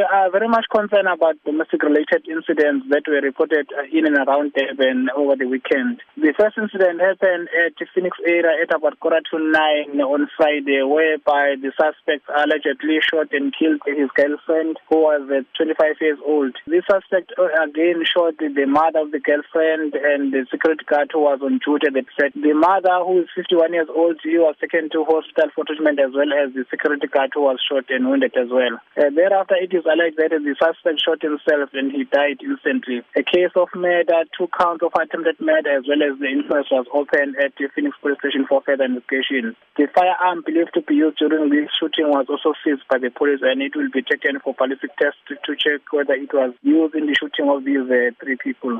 We are very much concerned about domestic related incidents that were reported in and around Durban over the weekend. The first incident happened at the Phoenix area at about quarter to nine on Friday, whereby the suspect allegedly shot and killed his girlfriend, who was 25 years old. This suspect uh, again shot the mother of the girlfriend and the security guard who was on duty at the The mother, who is 51 years old, she was taken to hospital for treatment as well as the security guard who was shot and wounded as well. Uh, thereafter, it is alleged that the suspect shot himself and he died instantly. A case of murder, two counts of attempted murder, as well as the inquest was opened at the Phoenix Police Station for further investigation. The firearm believed to be used during this shooting was also seized by the police and it will be taken for ballistic tests to, to check whether it was used in the shooting of these uh, three people.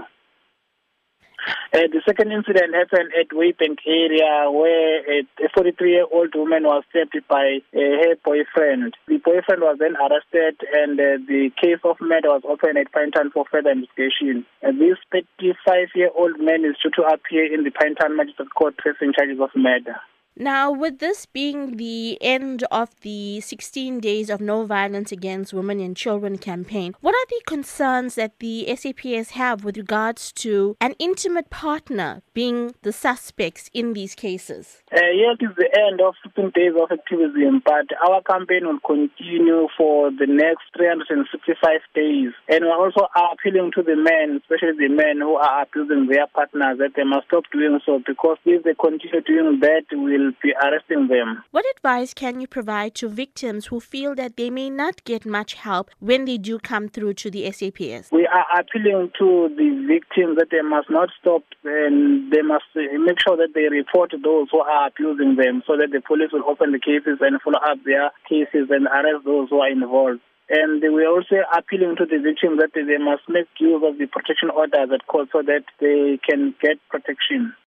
Uh, the second incident happened at Wyebank area where a 43-year-old woman was stabbed by uh, her boyfriend. The boyfriend was then arrested and uh, the case of murder was opened at Pinetown for further investigation. And this 35-year-old man is due to appear in the Pinetown Magistrate Court facing charges of murder. Now, with this being the end of the 16 Days of No Violence Against Women and Children campaign, what are the concerns that the SAPS have with regards to an intimate partner being the suspects in these cases? Uh, yes, it's the end of 16 days of activism, but our campaign will continue for the next 365 days. And we're also appealing to the men, especially the men who are abusing their partners, that they must stop doing so because if they continue doing that, we'll will be arresting them. What advice can you provide to victims who feel that they may not get much help when they do come through to the SAPS? We are appealing to the victims that they must not stop and they must make sure that they report those who are abusing them so that the police will open the cases and follow up their cases and arrest those who are involved. And we're also appealing to the victims that they must make use of the protection orders at court so that they can get protection.